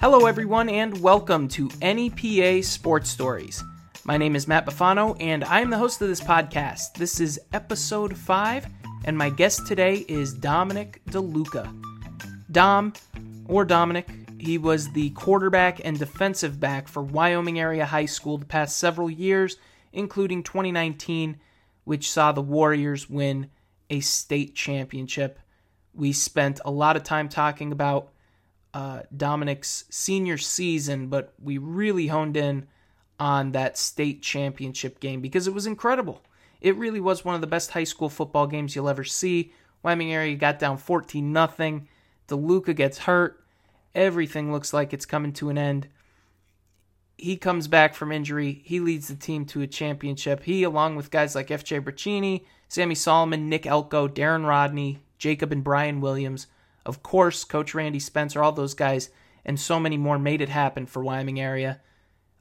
Hello, everyone, and welcome to NEPA Sports Stories. My name is Matt Bufano, and I am the host of this podcast. This is episode 5, and my guest today is Dominic DeLuca. Dom, or Dominic, he was the quarterback and defensive back for Wyoming Area High School the past several years, including 2019, which saw the Warriors win a state championship. We spent a lot of time talking about uh, Dominic's senior season, but we really honed in on that state championship game because it was incredible. It really was one of the best high school football games you'll ever see. Wyoming area got down 14 nothing. DeLuca gets hurt. Everything looks like it's coming to an end. He comes back from injury. He leads the team to a championship. He, along with guys like F.J. Braccini, Sammy Solomon, Nick Elko, Darren Rodney, Jacob and Brian Williams, of course, Coach Randy Spencer, all those guys, and so many more made it happen for Wyoming area.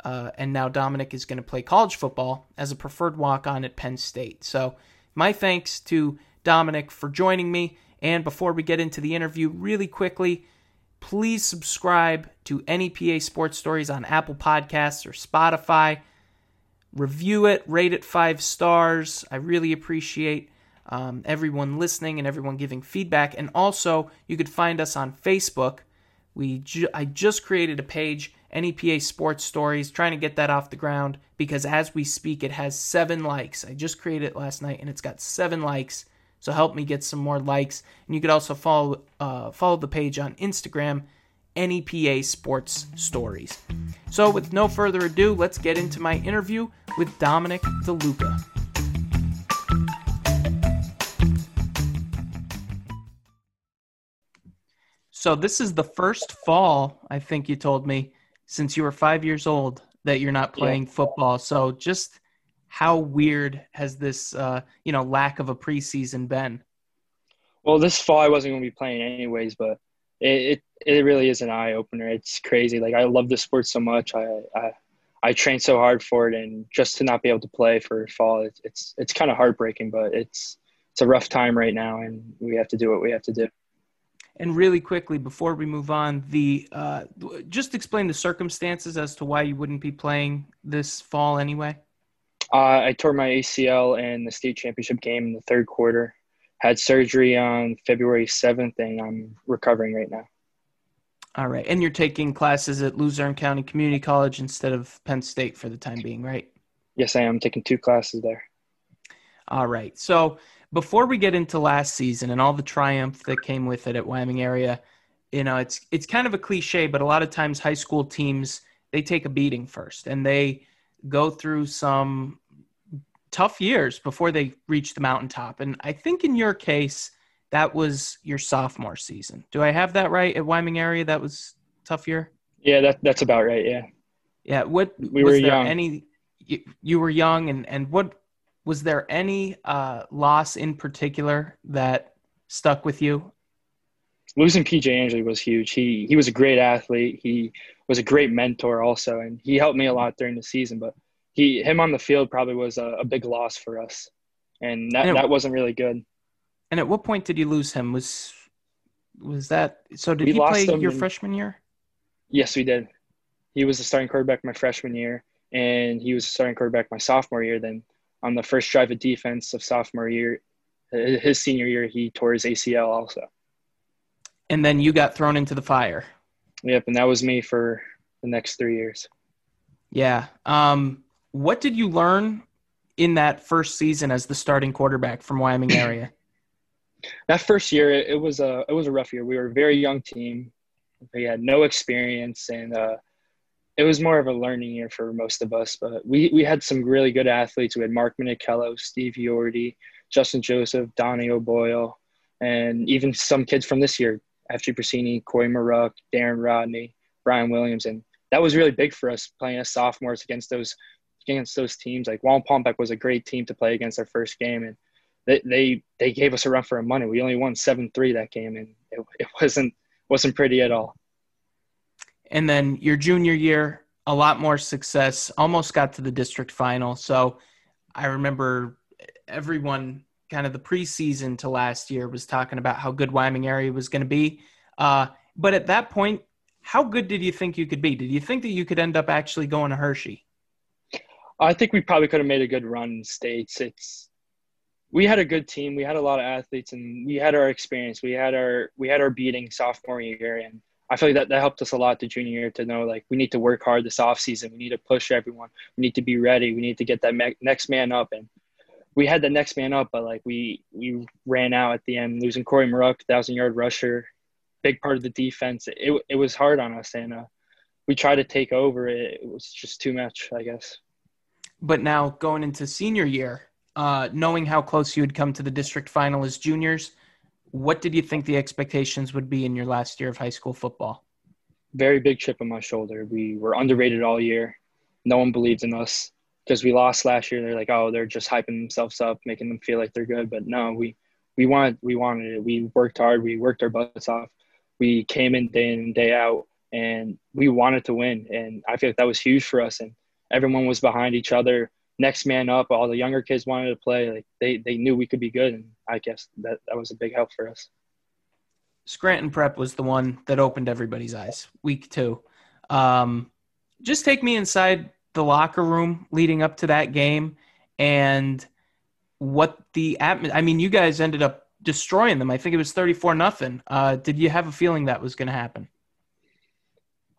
Uh, and now Dominic is going to play college football as a preferred walk on at Penn State. So, my thanks to Dominic for joining me. And before we get into the interview, really quickly, please subscribe to NEPA Sports Stories on Apple Podcasts or Spotify. Review it, rate it five stars. I really appreciate um, everyone listening and everyone giving feedback. And also, you could find us on Facebook. We ju- I just created a page, NEPA Sports Stories, trying to get that off the ground because as we speak, it has seven likes. I just created it last night and it's got seven likes. So help me get some more likes. And you could also follow uh, follow the page on Instagram, NEPA Sports Stories. So with no further ado, let's get into my interview with Dominic DeLuca. So this is the first fall, I think you told me, since you were five years old that you're not playing yeah. football. So just how weird has this, uh, you know, lack of a preseason been? Well, this fall I wasn't going to be playing anyways, but it, it, it really is an eye opener. It's crazy. Like I love the sport so much. I, I I trained so hard for it, and just to not be able to play for fall, it's it's, it's kind of heartbreaking. But it's it's a rough time right now, and we have to do what we have to do. And really quickly, before we move on, the uh, just explain the circumstances as to why you wouldn't be playing this fall anyway. Uh, I tore my ACL in the state championship game in the third quarter. Had surgery on February seventh, and I'm recovering right now. All right, and you're taking classes at Luzerne County Community College instead of Penn State for the time being, right? Yes, I am taking two classes there. All right, so before we get into last season and all the triumph that came with it at Wyoming area, you know, it's it's kind of a cliche, but a lot of times high school teams they take a beating first and they go through some tough years before they reach the mountaintop. And I think in your case, that was your sophomore season. Do I have that right at Wyoming area? That was tough year. Yeah, that that's about right. Yeah. Yeah. What we was were there young. any? You, you were young, and and what was there any uh, loss in particular that stuck with you? Losing PJ Angeli was huge. He he was a great athlete. He was a great mentor also, and he helped me a lot during the season. But he him on the field probably was a, a big loss for us, and that and it, that wasn't really good. And at what point did you lose him? Was was that so? Did we he play your in, freshman year? Yes, we did. He was the starting quarterback my freshman year, and he was the starting quarterback my sophomore year. Then on the first drive of defense of sophomore year, his senior year, he tore his ACL also. And then you got thrown into the fire. Yep, and that was me for the next three years. Yeah. Um, what did you learn in that first season as the starting quarterback from Wyoming area? that first year, it, was a it was a rough year. We were a very young team. We had no experience, and uh, it was more of a learning year for most of us, but we, we had some really good athletes. We had Mark Minicello, Steve Yordi, Justin Joseph, Donnie O'Boyle, and even some kids from this year, F.G. Brasini, Corey Maruck, Darren Rodney, Brian Williams. And that was really big for us playing as sophomores against those against those teams. Like Wallenpaupack was a great team to play against our first game. And they, they, they gave us a run for our money. We only won 7-3 that game, and it, it wasn't wasn't pretty at all. and then your junior year, a lot more success. Almost got to the district final. So I remember everyone kind of the preseason to last year was talking about how good Wyoming area was going to be. Uh, but at that point, how good did you think you could be? Did you think that you could end up actually going to Hershey? I think we probably could have made a good run in states. It's we had a good team. We had a lot of athletes, and we had our experience. We had our we had our beating sophomore year, and I feel like that, that helped us a lot the junior year to know like we need to work hard this off season. We need to push everyone. We need to be ready. We need to get that me- next man up, and we had the next man up, but like we we ran out at the end, losing Corey Maruck, thousand yard rusher, big part of the defense. It it was hard on us, and uh, we tried to take over. It, it was just too much, I guess. But now going into senior year, uh, knowing how close you had come to the district final as juniors, what did you think the expectations would be in your last year of high school football? Very big chip on my shoulder. We were underrated all year. No one believed in us because we lost last year. They're like, oh, they're just hyping themselves up, making them feel like they're good. But no, we we wanted we wanted it. We worked hard. We worked our butts off. We came in day in and day out, and we wanted to win. And I feel like that was huge for us. And everyone was behind each other. Next man up. All the younger kids wanted to play. Like they they knew we could be good, and I guess that that was a big help for us. Scranton Prep was the one that opened everybody's eyes. Week two. Um, just take me inside the locker room leading up to that game and what the atmosphere. I mean, you guys ended up destroying them. I think it was 34 nothing. Uh, did you have a feeling that was going to happen?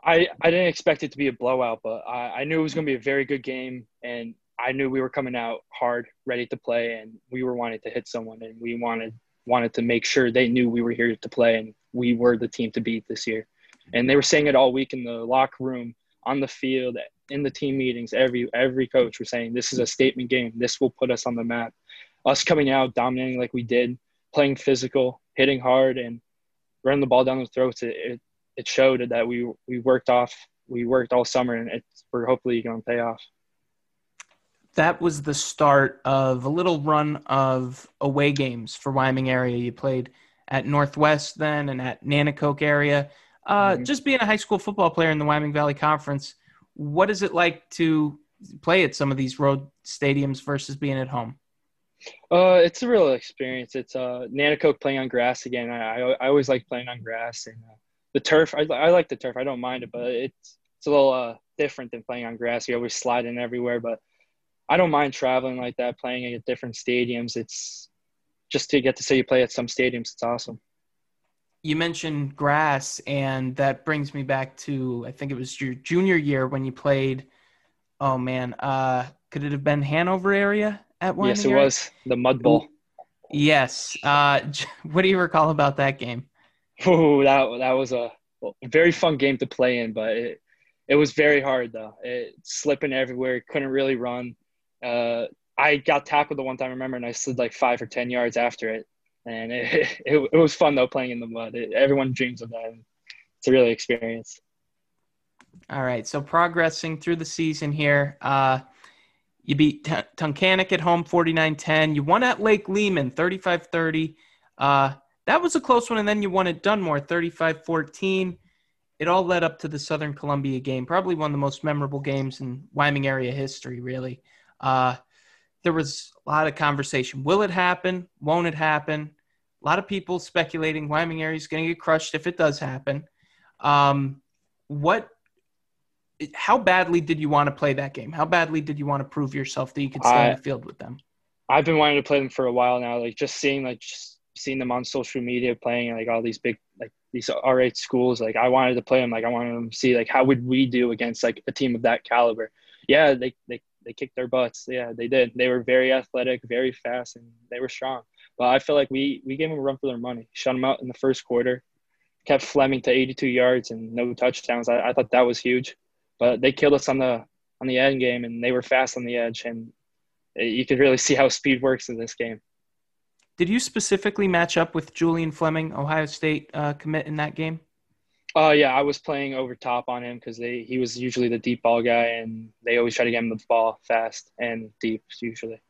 I, I didn't expect it to be a blowout, but I, I knew it was going to be a very good game. And I knew we were coming out hard, ready to play, and we were wanting to hit someone, and we wanted wanted to make sure they knew we were here to play, and we were the team to beat this year. And they were saying it all week in the locker room, on the field, in the team meetings. Every every coach was saying this is a statement game. This will put us on the map. Us coming out, dominating like we did, playing physical, hitting hard, and running the ball down the throats. It, it, it showed that we we worked off. We worked all summer, and it's, we're hopefully going to pay off that was the start of a little run of away games for Wyoming area. You played at Northwest then and at Nanticoke area. Uh, mm-hmm. Just being a high school football player in the Wyoming Valley Conference, what is it like to play at some of these road stadiums versus being at home? Uh, it's a real experience. It's uh, Nanticoke playing on grass again. I, I, I always like playing on grass and uh, the turf. I, I like the turf. I don't mind it, but it's it's a little uh, different than playing on grass. You're always slide in everywhere, but I don't mind traveling like that, playing at different stadiums. It's just to get to see you play at some stadiums. It's awesome. You mentioned grass, and that brings me back to I think it was your junior year when you played. Oh man, uh, could it have been Hanover area at one? Yes, it was the Mud Bowl. Yes. Uh, what do you recall about that game? Oh, that that was a very fun game to play in, but it, it was very hard though. It slipping everywhere, couldn't really run uh, I got tackled the one time I remember, and I slid like five or ten yards after it, and it it, it was fun though playing in the mud. It, everyone dreams of that. It's a really experience. All right, so progressing through the season here, uh, you beat T- Tunkhannock at home 49-10. You won at Lake Lehman 35-30. Uh, that was a close one, and then you won at Dunmore 35-14. It all led up to the Southern Columbia game, probably one of the most memorable games in Wyoming area history, really. Uh, there was a lot of conversation. Will it happen? Won't it happen? A lot of people speculating Wyoming area is going to get crushed if it does happen. Um, what? How badly did you want to play that game? How badly did you want to prove yourself that you could stay I, on the field with them? I've been wanting to play them for a while now. Like just seeing like just seeing them on social media playing like all these big like these R8 schools. Like I wanted to play them. Like I wanted to see like how would we do against like a team of that caliber. Yeah, they they they kicked their butts. Yeah, they did. They were very athletic, very fast, and they were strong. But I feel like we we gave them a run for their money. Shut them out in the first quarter. Kept Fleming to 82 yards and no touchdowns. I, I thought that was huge. But they killed us on the on the end game, and they were fast on the edge, and eh, you could really see how speed works in this game. Did you specifically match up with Julian Fleming, Ohio State uh, commit in that game? Oh uh, yeah, I was playing over top on him because they he was usually the deep ball guy, and they always try to get him the ball fast and deep usually.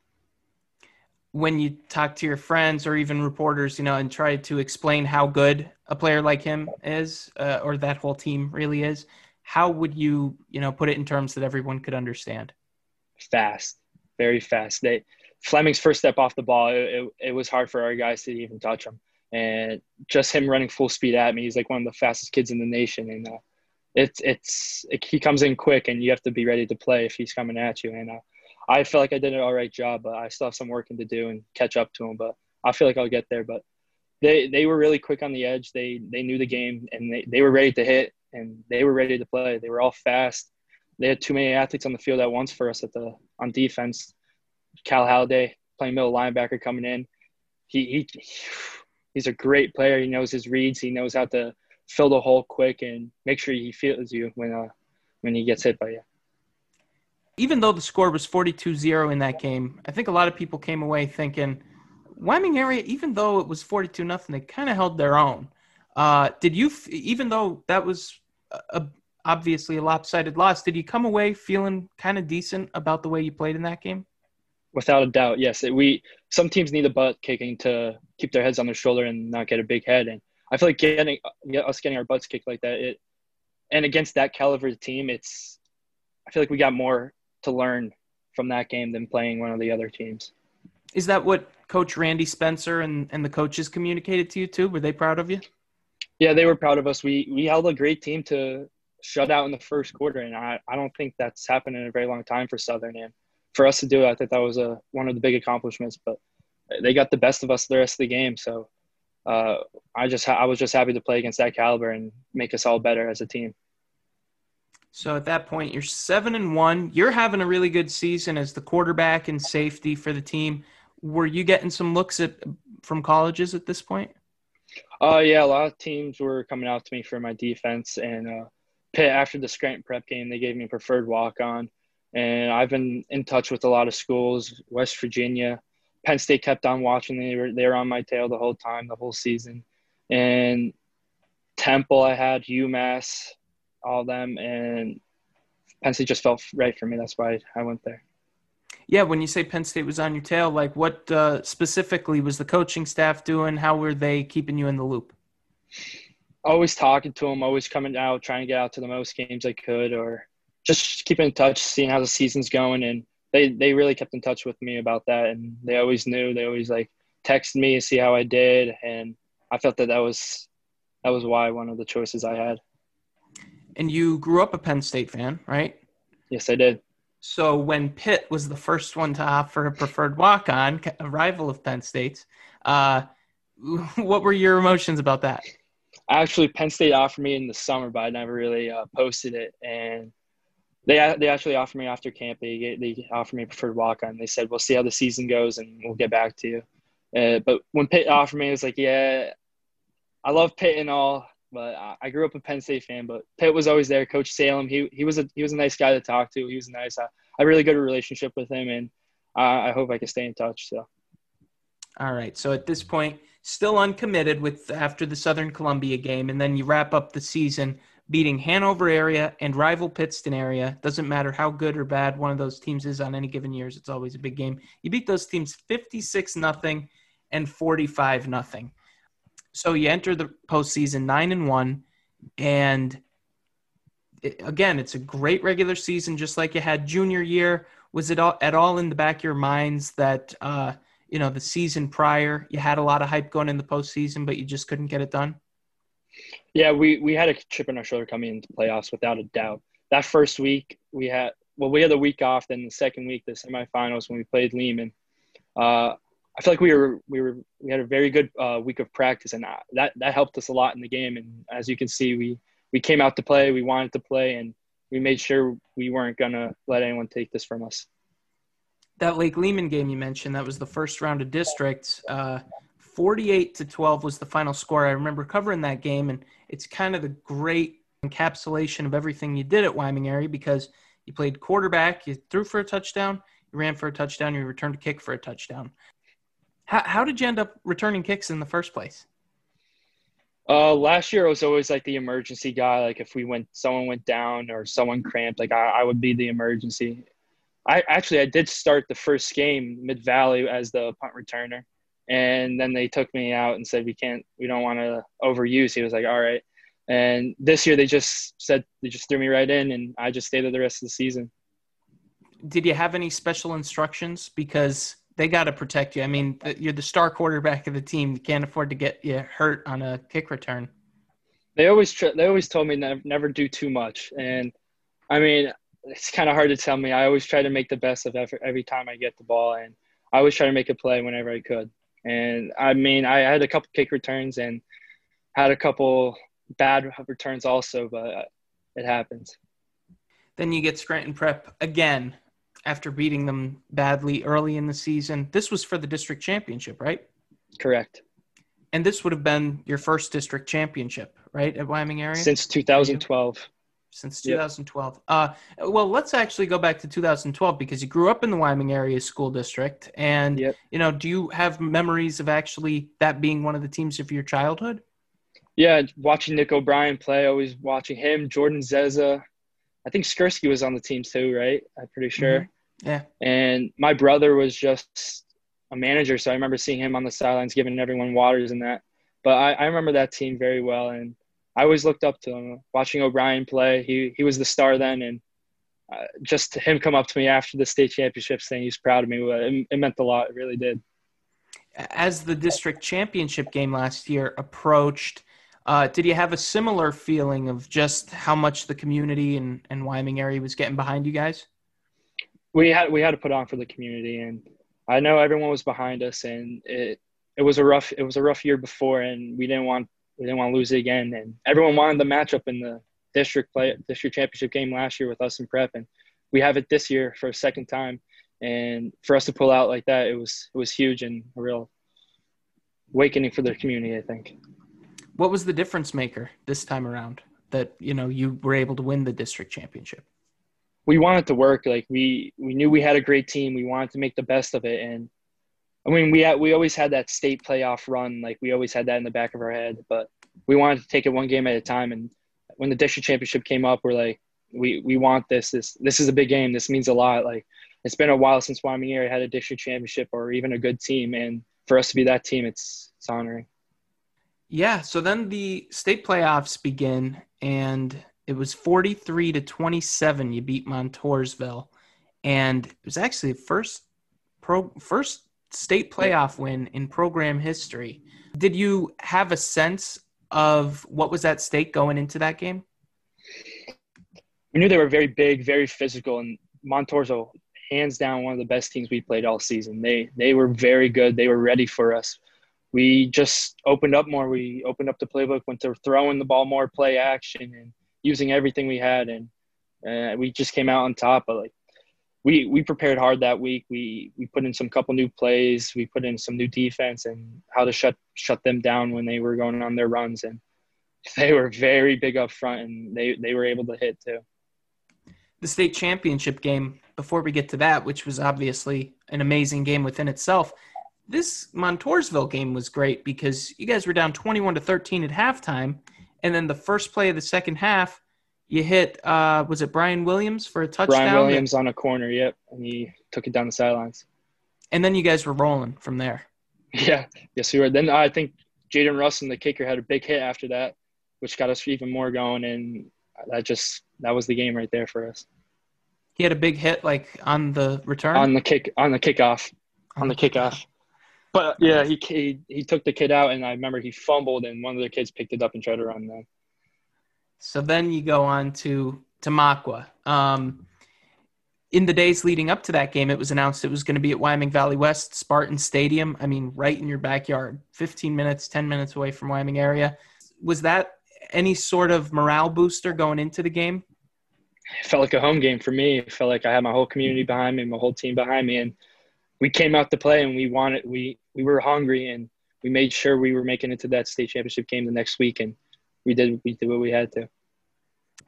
When you talk to your friends or even reporters, you know, and try to explain how good a player like him is, uh, or that whole team really is, how would you, you know, put it in terms that everyone could understand? Fast, very fast. They Fleming's first step off the ball, it, it, it was hard for our guys to even touch him, and just him running full speed at me. He's like one of the fastest kids in the nation, and uh, it's it's it, he comes in quick, and you have to be ready to play if he's coming at you. And uh, I feel like I did an all right job, but I still have some working to do and catch up to him. But I feel like I'll get there. But they they were really quick on the edge. They they knew the game and they, they were ready to hit and they were ready to play. They were all fast. They had too many athletes on the field at once for us at the on defense. Cal Haladay playing middle linebacker coming in. He he he's a great player. He knows his reads. He knows how to fill the hole quick and make sure he feels you when uh when he gets hit by you. Even though the score was 42-0 in that game, I think a lot of people came away thinking – Wyoming area, even though it was 42 nothing, they kind of held their own. Uh, did you, even though that was a, obviously a lopsided loss, did you come away feeling kind of decent about the way you played in that game? Without a doubt, yes. We some teams need a butt kicking to keep their heads on their shoulder and not get a big head. And I feel like getting us getting our butts kicked like that, it and against that caliber team, it's I feel like we got more to learn from that game than playing one of the other teams. Is that what Coach Randy Spencer and, and the coaches communicated to you too? Were they proud of you? Yeah, they were proud of us. We we held a great team to shut out in the first quarter, and I, I don't think that's happened in a very long time for Southern. And for us to do it, I think that was a one of the big accomplishments. But they got the best of us the rest of the game, so uh, I just I was just happy to play against that caliber and make us all better as a team. So at that point, you're seven and one. You're having a really good season as the quarterback and safety for the team were you getting some looks at from colleges at this point? Uh, yeah, a lot of teams were coming out to me for my defense, and uh, Pitt after the Scranton prep game, they gave me a preferred walk on, and I've been in touch with a lot of schools, West Virginia, Penn State kept on watching. They were they were on my tail the whole time, the whole season, and Temple I had UMass, all them, and Penn State just felt right for me. That's why I went there. Yeah, when you say Penn State was on your tail, like what uh, specifically was the coaching staff doing? How were they keeping you in the loop? Always talking to them, always coming out, trying to get out to the most games I could, or just keeping in touch, seeing how the season's going. And they they really kept in touch with me about that, and they always knew. They always like texted me, to see how I did, and I felt that that was that was why one of the choices I had. And you grew up a Penn State fan, right? Yes, I did. So when Pitt was the first one to offer a preferred walk-on, a rival of Penn State's, uh, what were your emotions about that? Actually, Penn State offered me in the summer, but I never really uh, posted it. And they they actually offered me after camp. They they offered me preferred walk-on. They said, "We'll see how the season goes, and we'll get back to you." Uh, but when Pitt offered me, it was like, "Yeah, I love Pitt and all, but I grew up a Penn State fan, but Pitt was always there. Coach Salem, he he was a he was a nice guy to talk to. He was nice. I, I really good relationship with him, and I hope I can stay in touch. So. All right. So at this point, still uncommitted with after the Southern Columbia game, and then you wrap up the season beating Hanover area and rival Pittston area. Doesn't matter how good or bad one of those teams is on any given years. It's always a big game. You beat those teams fifty six nothing and forty five nothing. So you enter the postseason nine and one, and it, again, it's a great regular season, just like you had junior year. Was it all, at all in the back of your minds that uh, you know the season prior you had a lot of hype going in the postseason, but you just couldn't get it done? Yeah, we we had a chip on our shoulder coming into playoffs without a doubt. That first week we had well, we had the week off. Then the second week, the semifinals when we played Lehman. Uh, I feel like we were we were we had a very good uh, week of practice, and that that helped us a lot in the game. And as you can see, we we came out to play, we wanted to play, and we made sure we weren't gonna let anyone take this from us. That Lake Lehman game you mentioned, that was the first round of districts. Uh, 48 to 12 was the final score. I remember covering that game, and it's kind of the great encapsulation of everything you did at Wyoming area because you played quarterback, you threw for a touchdown, you ran for a touchdown, you returned a kick for a touchdown. How, how did you end up returning kicks in the first place? Uh, last year I was always like the emergency guy. Like if we went, someone went down or someone cramped, like I, I would be the emergency. I actually I did start the first game Mid Valley as the punt returner, and then they took me out and said we can't, we don't want to overuse. He was like, all right. And this year they just said they just threw me right in, and I just stayed there the rest of the season. Did you have any special instructions because they got to protect you? I mean, you're the star quarterback of the team. You can't afford to get you hurt on a kick return. They always tr- they always told me never, never do too much, and I mean it's kind of hard to tell me. I always try to make the best of every, every time I get the ball, and I always try to make a play whenever I could. And I mean, I had a couple kick returns and had a couple bad returns also, but it happens. Then you get Scranton Prep again after beating them badly early in the season. This was for the district championship, right? Correct. And this would have been your first district championship, right, at Wyoming area? Since 2012 since 2012. Yep. Uh, well, let's actually go back to 2012 because you grew up in the Wyoming area school district, and yep. you know, do you have memories of actually that being one of the teams of your childhood? Yeah, watching Nick O'Brien play, always watching him. Jordan Zeza, I think Skursky was on the team too, right? I'm pretty sure. Mm-hmm. Yeah. And my brother was just a manager, so I remember seeing him on the sidelines giving everyone waters and that. But I, I remember that team very well, and I always looked up to him. Watching O'Brien play, he he was the star then, and uh, just him come up to me after the state championship saying he's proud of me, it, it meant a lot. It really did. As the district championship game last year approached, uh, did you have a similar feeling of just how much the community and, and Wyoming area was getting behind you guys? We had we had to put on for the community, and I know everyone was behind us, and it it was a rough it was a rough year before, and we didn't want we didn't want to lose it again. And everyone wanted the matchup in the district play district championship game last year with us in prep, and we have it this year for a second time. And for us to pull out like that, it was it was huge and a real awakening for the community. I think. What was the difference maker this time around that you know you were able to win the district championship? We wanted to work like we we knew we had a great team. We wanted to make the best of it, and I mean, we had, we always had that state playoff run. Like we always had that in the back of our head, but we wanted to take it one game at a time. And when the district championship came up, we're like, we, we want this. This, this is a big game. This means a lot. Like it's been a while since Wyoming area had a district championship or even a good team. And for us to be that team, it's, it's honoring. Yeah. So then the state playoffs begin and it was 43 to 27. You beat Montoursville and it was actually the first pro first state playoff win in program history. Did you have a sense of what was at stake going into that game? We knew they were very big, very physical, and Montoursville, hands down, one of the best teams we played all season. They they were very good. They were ready for us. We just opened up more. We opened up the playbook, went to throwing the ball more, play action, and using everything we had, and uh, we just came out on top. But like we we prepared hard that week. We we put in some couple new plays. We put in some new defense and how to shut shut them down when they were going on their runs. And they were very big up front, and they they were able to hit too. The state championship game. Before we get to that, which was obviously an amazing game within itself, this Montoursville game was great because you guys were down twenty-one to thirteen at halftime, and then the first play of the second half you hit uh, was it Brian Williams for a touchdown? Brian Williams that, on a corner, yep, and he took it down the sidelines. And then you guys were rolling from there. Yeah, yes, we were. Then I think Jaden Russell, the kicker, had a big hit after that, which got us even more going, and that just that was the game right there for us. He had a big hit, like on the return, on the kick, on the kickoff, on the kickoff. But yeah, he, he he took the kid out, and I remember he fumbled, and one of the kids picked it up and tried to run them. So then you go on to Tamaqua. Um, in the days leading up to that game, it was announced it was going to be at Wyoming Valley West Spartan Stadium. I mean, right in your backyard, 15 minutes, 10 minutes away from Wyoming area. Was that any sort of morale booster going into the game? It felt like a home game for me. It felt like I had my whole community behind me, my whole team behind me, and we came out to play and we wanted we we were hungry and we made sure we were making it to that state championship game the next week and we did we did what we had to.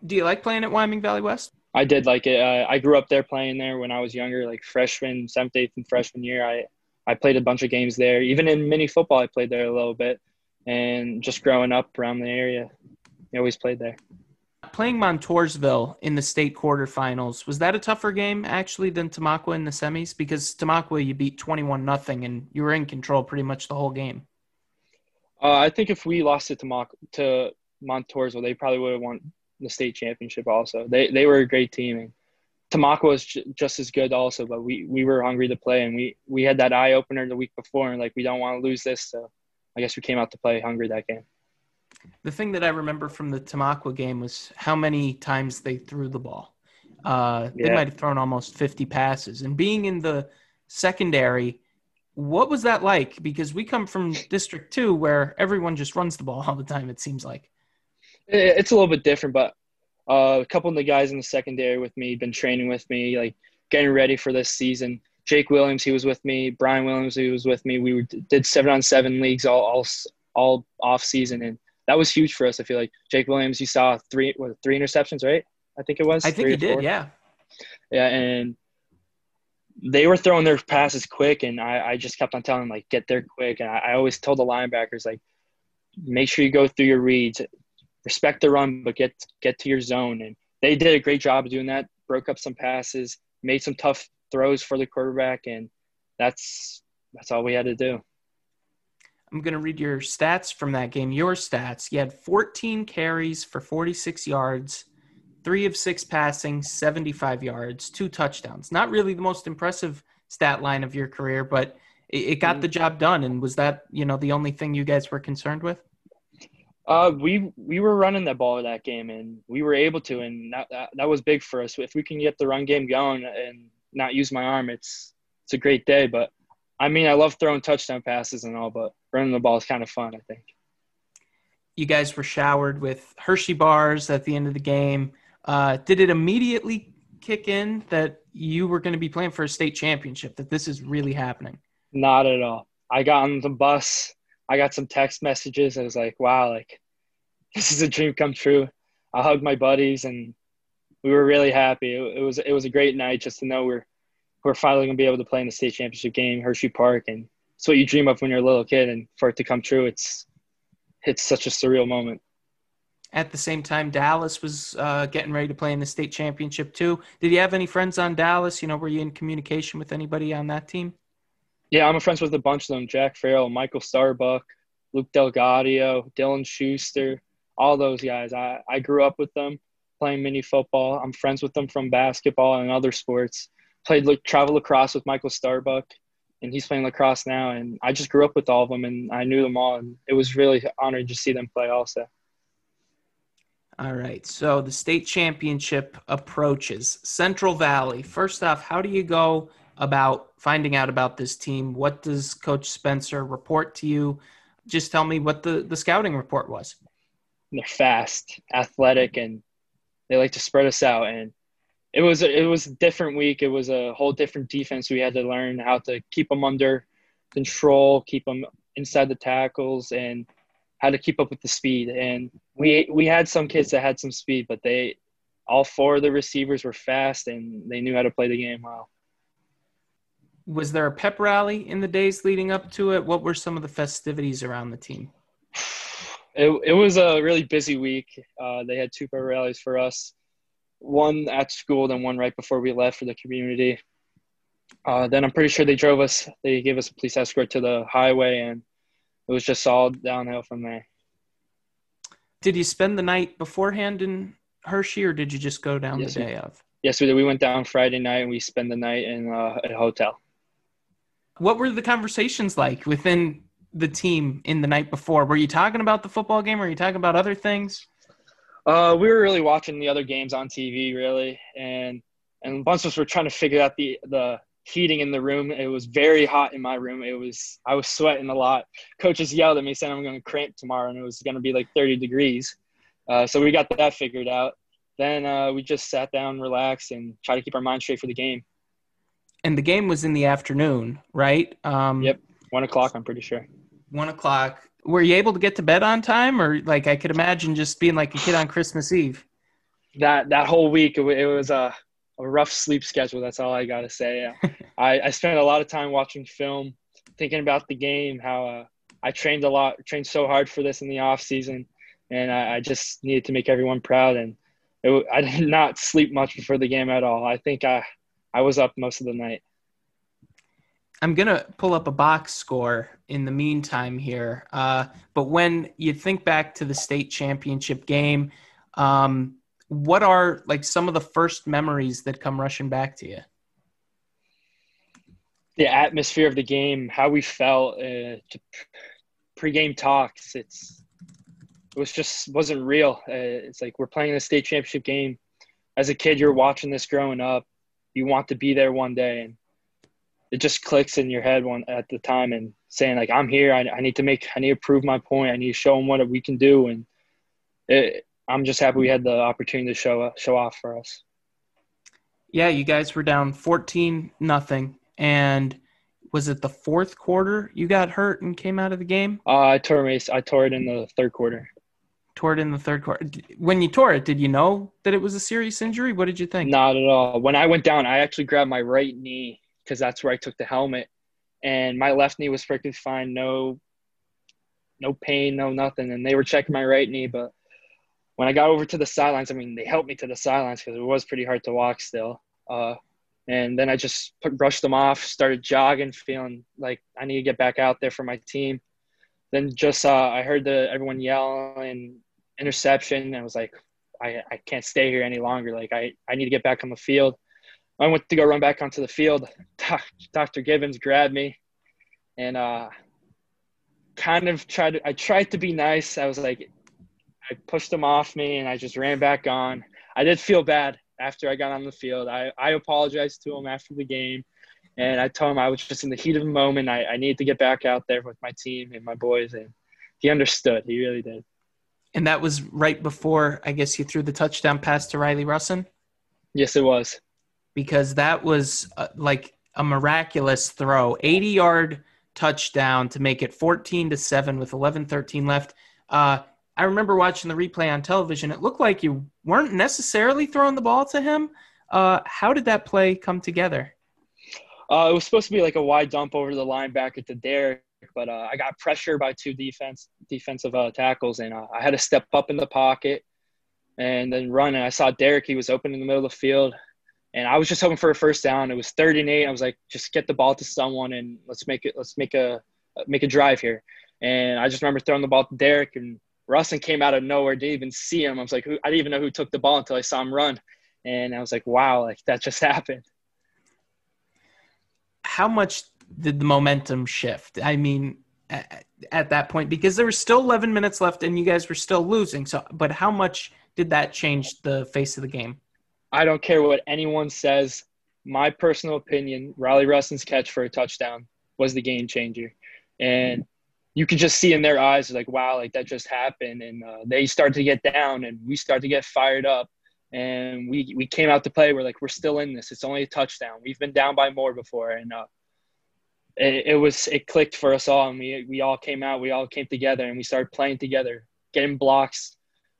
Do you like playing at Wyoming Valley West? I did like it. Uh, I grew up there playing there when I was younger, like freshman, seventh, eighth, and freshman year. I I played a bunch of games there. Even in mini football, I played there a little bit. And just growing up around the area, I always played there. Playing Montoursville in the state quarterfinals was that a tougher game actually than Tamaqua in the semis? Because Tamaqua you beat twenty one nothing and you were in control pretty much the whole game. Uh, I think if we lost it to Mock to Montoursville, they probably would have won the state championship. Also, they they were a great team. And Tamaqua was j- just as good also, but we we were hungry to play, and we we had that eye opener the week before, and like we don't want to lose this, so I guess we came out to play hungry that game. The thing that I remember from the Tamaqua game was how many times they threw the ball. Uh, they might have thrown almost 50 passes. And being in the secondary, what was that like? Because we come from District 2 where everyone just runs the ball all the time, it seems like. It- It's a little bit different, but uh, a couple of the guys in the secondary with me been training with me, like getting ready for this season. Jake Williams, he was with me. Brian Williams, he was with me. We did seven on seven leagues all all all off season, and that was huge for us. I feel like Jake Williams, you saw three what, three interceptions, right? I think it was. I think he did, four? yeah. Yeah, and they were throwing their passes quick, and I, I just kept on telling them like get there quick, and I, I always told the linebackers like make sure you go through your reads, respect the run, but get get to your zone, and they did a great job of doing that. Broke up some passes, made some tough throws for the quarterback, and that's that's all we had to do. I'm going to read your stats from that game. Your stats. You had 14 carries for 46 yards, three of six passing, 75 yards, two touchdowns. Not really the most impressive stat line of your career, but it, it got mm-hmm. the job done. And was that, you know, the only thing you guys were concerned with? Uh, we we were running the ball that game, and we were able to, and that, that that was big for us. If we can get the run game going and not use my arm, it's it's a great day. But I mean, I love throwing touchdown passes and all, but running the ball is kind of fun. I think. You guys were showered with Hershey bars at the end of the game. Uh, did it immediately kick in that you were going to be playing for a state championship, that this is really happening? Not at all. I got on the bus. I got some text messages. I was like, wow, like this is a dream come true. I hugged my buddies and we were really happy. It, it was it was a great night just to know we're we're finally gonna be able to play in the state championship game, Hershey Park, and it's what you dream of when you're a little kid. And for it to come true, it's it's such a surreal moment. At the same time, Dallas was uh, getting ready to play in the state championship too. Did you have any friends on Dallas? You know, were you in communication with anybody on that team? Yeah, I'm friends with a bunch of them: Jack Farrell, Michael Starbuck, Luke Delgadio, Dylan Schuster, all those guys. I, I grew up with them playing mini football. I'm friends with them from basketball and other sports. Played like travel lacrosse with Michael Starbuck, and he's playing lacrosse now. And I just grew up with all of them, and I knew them all, and it was really honored to see them play also. All right. So the state championship approaches. Central Valley. First off, how do you go about finding out about this team? What does Coach Spencer report to you? Just tell me what the, the scouting report was. they're fast, athletic, and they like to spread us out. And it was it was a different week. It was a whole different defense. We had to learn how to keep them under control, keep them inside the tackles, and how to keep up with the speed. And we we had some kids that had some speed, but they all four of the receivers were fast and they knew how to play the game well. Was there a pep rally in the days leading up to it? What were some of the festivities around the team? It, it was a really busy week. Uh, they had two pep rallies for us, one at school, then one right before we left for the community. Uh, then I'm pretty sure they drove us. They gave us a police escort to the highway, and it was just all downhill from there. Did you spend the night beforehand in Hershey, or did you just go down Yes, the we- day of? Yes, we did. We went down Friday night and we spent the night in uh, a hotel. What were the conversations like within the team in the night before? Were you talking about the football game? Or were you talking about other things? Uh, we were really watching the other games on TV, really, and and a bunch of us were trying to figure out the the heating in the room. It was very hot in my room. It was I was sweating a lot. Coaches yelled at me saying I'm going to cramp tomorrow, and it was going to be like 30 degrees. Uh, so we got that figured out. Then uh, we just sat down, relaxed, and tried to keep our mind straight for the game. And the game was in the afternoon, right? Um, Yep. One o'clock, I'm pretty sure. One o'clock. Were you able to get to bed on time, or like I could imagine just being like a kid on Christmas Eve? That that whole week, it, it was a, a rough sleep schedule. That's all I got to say. Yeah. I, I spent a lot of time watching film, thinking about the game, how uh, I trained a lot, trained so hard for this in the off season, and I, I just needed to make everyone proud. And it, I did not sleep much before the game at all. I think I I was up most of the night. I'm gonna pull up a box score in the meantime here. Uh, but when you think back to the state championship game, um, what are like some of the first memories that come rushing back to you? The atmosphere of the game, how we felt, uh, pre-game talks. It's it was just wasn't real. Uh, it's like we're playing the state championship game. As a kid, you're watching this growing up. You want to be there one day, and it just clicks in your head one at the time and saying like i'm here. I, I need to make i need to prove my point. I need to show them what we can do and it, i'm just happy we had the opportunity to show show off for us. Yeah you guys were down 14 nothing and was it the fourth quarter you got hurt and came out of the game? Uh, i tore my, i tore it in the third quarter tore it in the third quarter when you tore it did you know that it was a serious injury what did you think not at all when i went down i actually grabbed my right knee because that's where I took the helmet. And my left knee was perfectly fine, no, no pain, no nothing. And they were checking my right knee, but when I got over to the sidelines, I mean, they helped me to the sidelines because it was pretty hard to walk still. Uh, and then I just put, brushed them off, started jogging, feeling like I need to get back out there for my team. Then just uh, I heard the everyone yell and interception, and I was like, I, I can't stay here any longer. Like I, I need to get back on the field. I went to go run back onto the field. Dr. Gibbons grabbed me and uh, kind of tried to, I tried to be nice. I was like, I pushed him off me and I just ran back on. I did feel bad after I got on the field. I, I apologized to him after the game and I told him I was just in the heat of the moment. I, I needed to get back out there with my team and my boys. And he understood. He really did. And that was right before, I guess, you threw the touchdown pass to Riley Russin? Yes, it was. Because that was uh, like a miraculous throw. 80 yard touchdown to make it 14 to 7 with 11 13 left. Uh, i remember watching the replay on television. It looked like you weren't necessarily throwing the ball to him. Uh, how did that play come together? Uh, it was supposed to be like a wide dump over the linebacker to derek but uh, i got pressure by two defense defensive uh, tackles and i had to step up in the pocket and then run and i saw derek he was open in the middle of the field and I was just hoping for a first down. It was third and eight. I was like, just get the ball to someone and let's make it. Let's make a make a drive here. And I just remember throwing the ball to Derek and Russin came out of nowhere. Didn't even see him. I was like, who, I didn't even know who took the ball until I saw him run. And I was like, wow, like that just happened. How much did the momentum shift? I mean, at, at that point, because there was still 11 minutes left and you guys were still losing. So, but how much did that change the face of the game? I don't care what anyone says. My personal opinion, Riley Russin's catch for a touchdown was the game changer. And you could just see in their eyes, like, wow, like that just happened. And uh, they start to get down and we start to get fired up. And we, we came out to play. We're like, we're still in this. It's only a touchdown. We've been down by more before. And uh, it, it was, it clicked for us all. And we, we all came out, we all came together and we started playing together, getting blocks,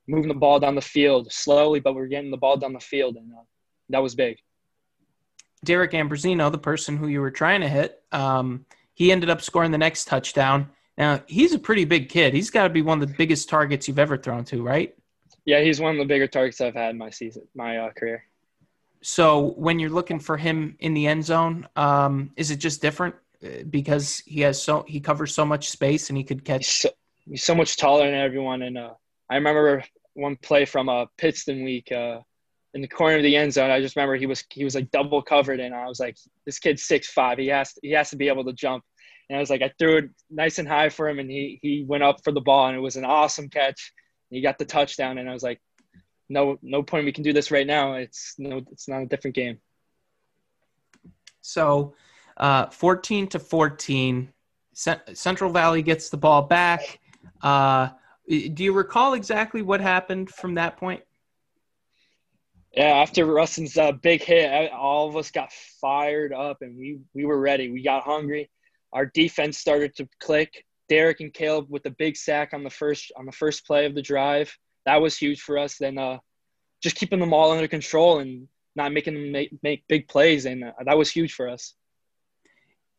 moving the ball down the field slowly, but we are getting the ball down the field, and uh, that was big. Derek Ambrosino, the person who you were trying to hit, um, he ended up scoring the next touchdown. Now he's a pretty big kid. He's got to be one of the biggest targets you've ever thrown to, right? Yeah, he's one of the bigger targets I've had in my season, my uh, career. So when you're looking for him in the end zone, um, is it just different because he has so he covers so much space and he could catch? He's so, he's so much taller than everyone, and uh, I remember one play from a uh, Pittston week uh, in the corner of the end zone. I just remember he was he was like double covered, and I was like, this kid's six five. He has to, he has to be able to jump. And I was like, I threw it nice and high for him, and he he went up for the ball, and it was an awesome catch. He got the touchdown, and I was like, no no point we can do this right now. It's no it's not a different game. So, uh, fourteen to fourteen, Central Valley gets the ball back. Uh, do you recall exactly what happened from that point? Yeah, after Russin's uh, big hit, all of us got fired up and we, we were ready. We got hungry. Our defense started to click. Derek and Caleb with the big sack on the first on the first play of the drive. That was huge for us. Then uh, just keeping them all under control and not making them make, make big plays, and uh, that was huge for us.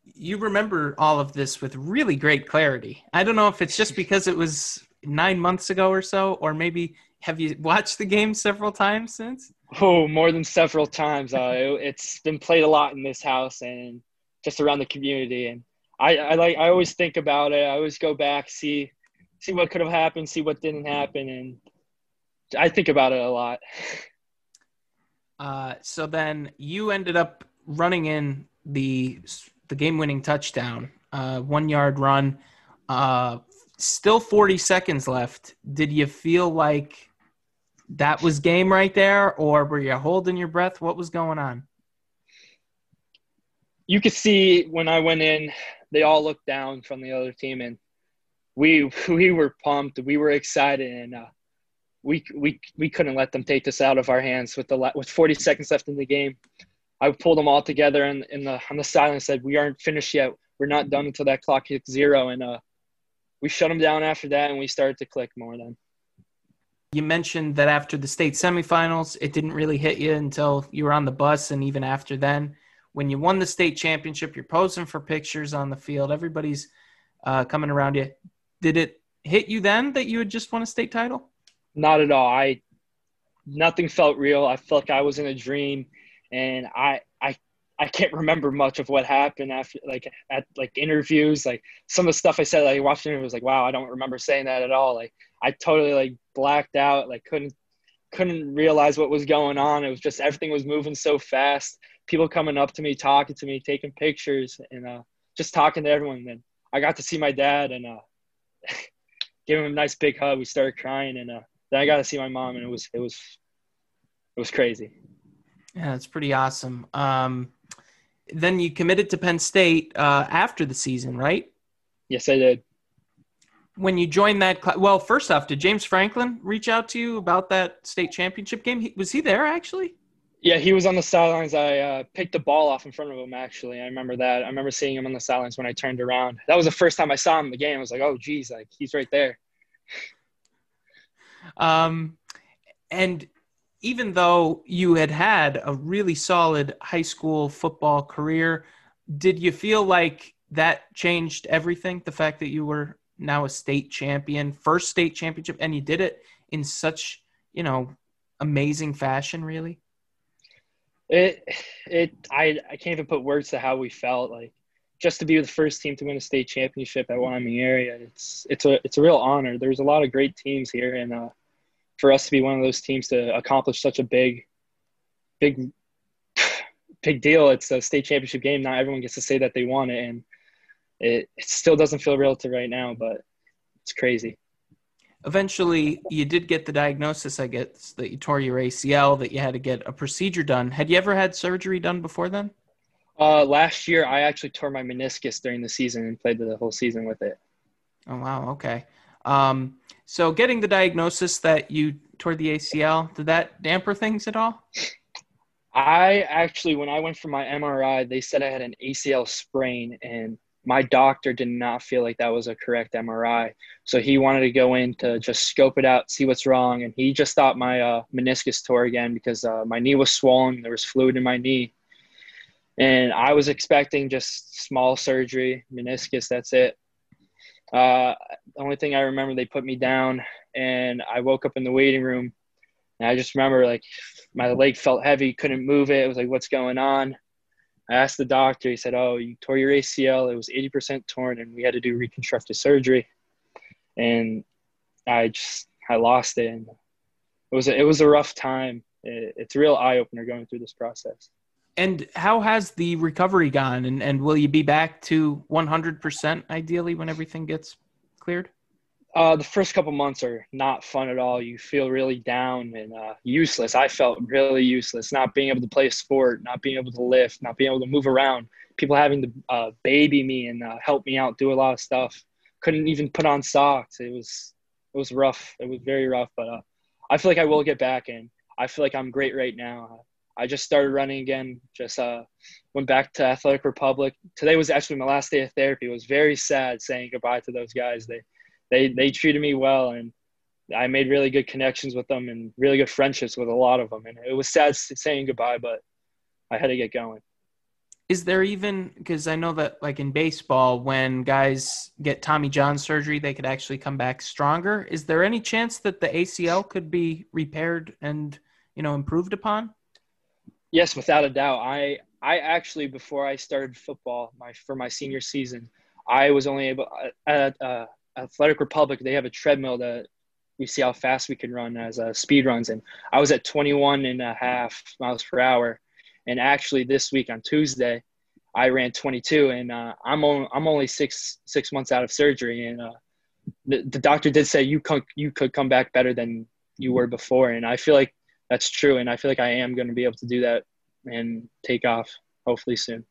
You remember all of this with really great clarity. I don't know if it's just because it was nine months ago or so, or maybe have you watched the game several times since? Oh, more than several times. Uh, it, has been played a lot in this house, and just around the community. And I, I like I always think about it. I always go back see see what could have happened, see what didn't happen, and I think about it a lot. Uh, so then you ended up running in the the game winning touchdown, uh, one yard run. Uh, still 40 seconds left. Did you feel like that was game right there, or were you holding your breath? What was going on? You could see when I went in, they all looked down from the other team, and we we were pumped. We were excited, and uh, we we we couldn't let them take this out of our hands with the with 40 seconds left in the game. I pulled them all together and in the on the side and said, "We aren't finished yet. We're not done until that clock hits zero. And uh, we shut them down after that, and we started to click more then. You mentioned that after the state semifinals, it didn't really hit you until you were on the bus, and even after then, when you won the state championship, you're posing for pictures on the field. Everybody's uh, coming around you. Did it hit you then that you had just won a state title? Not at all. I nothing felt real. I felt like I was in a dream and I I I can't remember much of what happened after like at like interviews like some of the stuff I said like watching it was like wow I don't remember saying that at all. Like I totally like blacked out like couldn't couldn't realize what was going on. It was just everything was moving so fast. People coming up to me talking to me taking pictures and uh, just talking to everyone. And I got to see my dad and uh, gave him a nice big hug. We started crying and uh, then I got to see my mom and it was it was it was crazy yeah, that's pretty awesome. Um, then you committed to Penn State uh, after the season, right? Yes, I did. When you joined that, cl- well, first off, did James Franklin reach out to you about that state championship game? He, was he there actually? Yeah, he was on the sidelines. I uh, picked the ball off in front of him. Actually, I remember that. I remember seeing him on the sidelines when I turned around. That was the first time I saw him in the game. I was like, "Oh, geez, like he's right there." Um, and even though you had had a really solid high school football career, did you feel like that changed everything? The fact that you were now a state champion, first state championship, and you did it in such, you know, amazing fashion, really? It, it, I, I can't even put words to how we felt. Like, just to be the first team to win a state championship at Wyoming area, it's, it's a, it's a real honor. There's a lot of great teams here, and uh, for us to be one of those teams to accomplish such a big, big, big deal. It's a state championship game. Not everyone gets to say that they won it, and it, it still doesn't feel real to right now, but it's crazy. Eventually, you did get the diagnosis, I guess, that you tore your ACL, that you had to get a procedure done. Had you ever had surgery done before then? Uh, last year, I actually tore my meniscus during the season and played the whole season with it. Oh wow, okay. Um, so getting the diagnosis that you tore the ACL, did that damper things at all? I actually, when I went for my MRI, they said I had an ACL sprain, and my doctor did not feel like that was a correct MRI. So he wanted to go in to just scope it out, see what's wrong, and he just thought my uh, meniscus tore again because uh, my knee was swollen. There was fluid in my knee, and I was expecting just small surgery, meniscus. That's it. Uh, the only thing I remember, they put me down, and I woke up in the waiting room, and I just remember like my leg felt heavy, couldn't move it. It was like, what's going on? I asked the doctor. He said, "Oh, you tore your ACL. It was 80% torn, and we had to do reconstructive surgery." And I just I lost it, and it was a, it was a rough time. It, it's a real eye opener going through this process. And how has the recovery gone? And, and will you be back to 100% ideally when everything gets cleared? Uh, the first couple months are not fun at all. You feel really down and uh, useless. I felt really useless, not being able to play a sport, not being able to lift, not being able to move around. People having to uh, baby me and uh, help me out, do a lot of stuff. Couldn't even put on socks. It was it was rough. It was very rough, but uh, I feel like I will get back in. I feel like I'm great right now. I just started running again. Just uh, went back to Athletic Republic. Today was actually my last day of therapy. It was very sad saying goodbye to those guys. They, they, they treated me well, and I made really good connections with them and really good friendships with a lot of them. And it was sad saying goodbye, but I had to get going. Is there even because I know that like in baseball, when guys get Tommy John surgery, they could actually come back stronger. Is there any chance that the ACL could be repaired and you know improved upon? Yes, without a doubt. I I actually before I started football, my for my senior season, I was only able at uh, Athletic Republic. They have a treadmill that we see how fast we can run as uh, speed runs, and I was at 21 and a half miles per hour. And actually, this week on Tuesday, I ran 22, and uh, I'm on, I'm only six six months out of surgery, and uh, the, the doctor did say you could you could come back better than you were before, and I feel like that's true, and I feel like I am going to be able to do that and take off hopefully soon.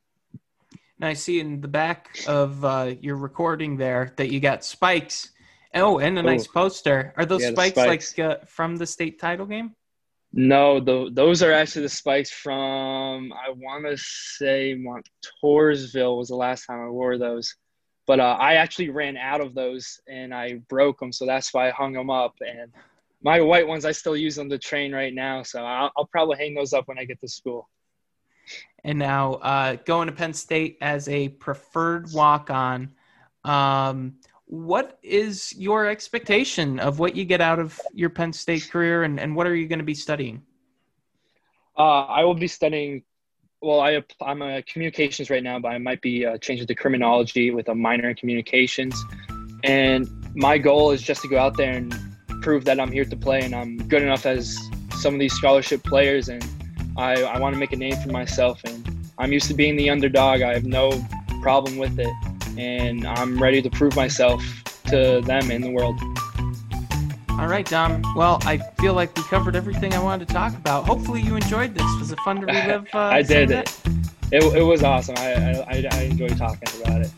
And I see in the back of uh, your recording there that you got spikes. Oh, and a nice Ooh. poster. Are those yeah, spikes, spikes, like uh, from the state title game? No, the, those are actually the spikes from I want to say Montoursville was the last time I wore those, but uh, I actually ran out of those and I broke them, so that's why I hung them up. And my white ones I still use them to train right now, so I'll, I'll probably hang those up when I get to school. And now uh, going to Penn State as a preferred walk-on. Um, what is your expectation of what you get out of your Penn State career, and, and what are you going to be studying? Uh, I will be studying. Well, I, I'm a communications right now, but I might be uh, changing to criminology with a minor in communications. And my goal is just to go out there and prove that I'm here to play and I'm good enough as some of these scholarship players. And I, I want to make a name for myself. And I'm used to being the underdog. I have no problem with it and I'm ready to prove myself to them in the world. All right, Dom. Well, I feel like we covered everything I wanted to talk about. Hopefully, you enjoyed this. Was it fun to relive? Uh, I did. It, it, it was awesome. I, I, I enjoyed talking about it.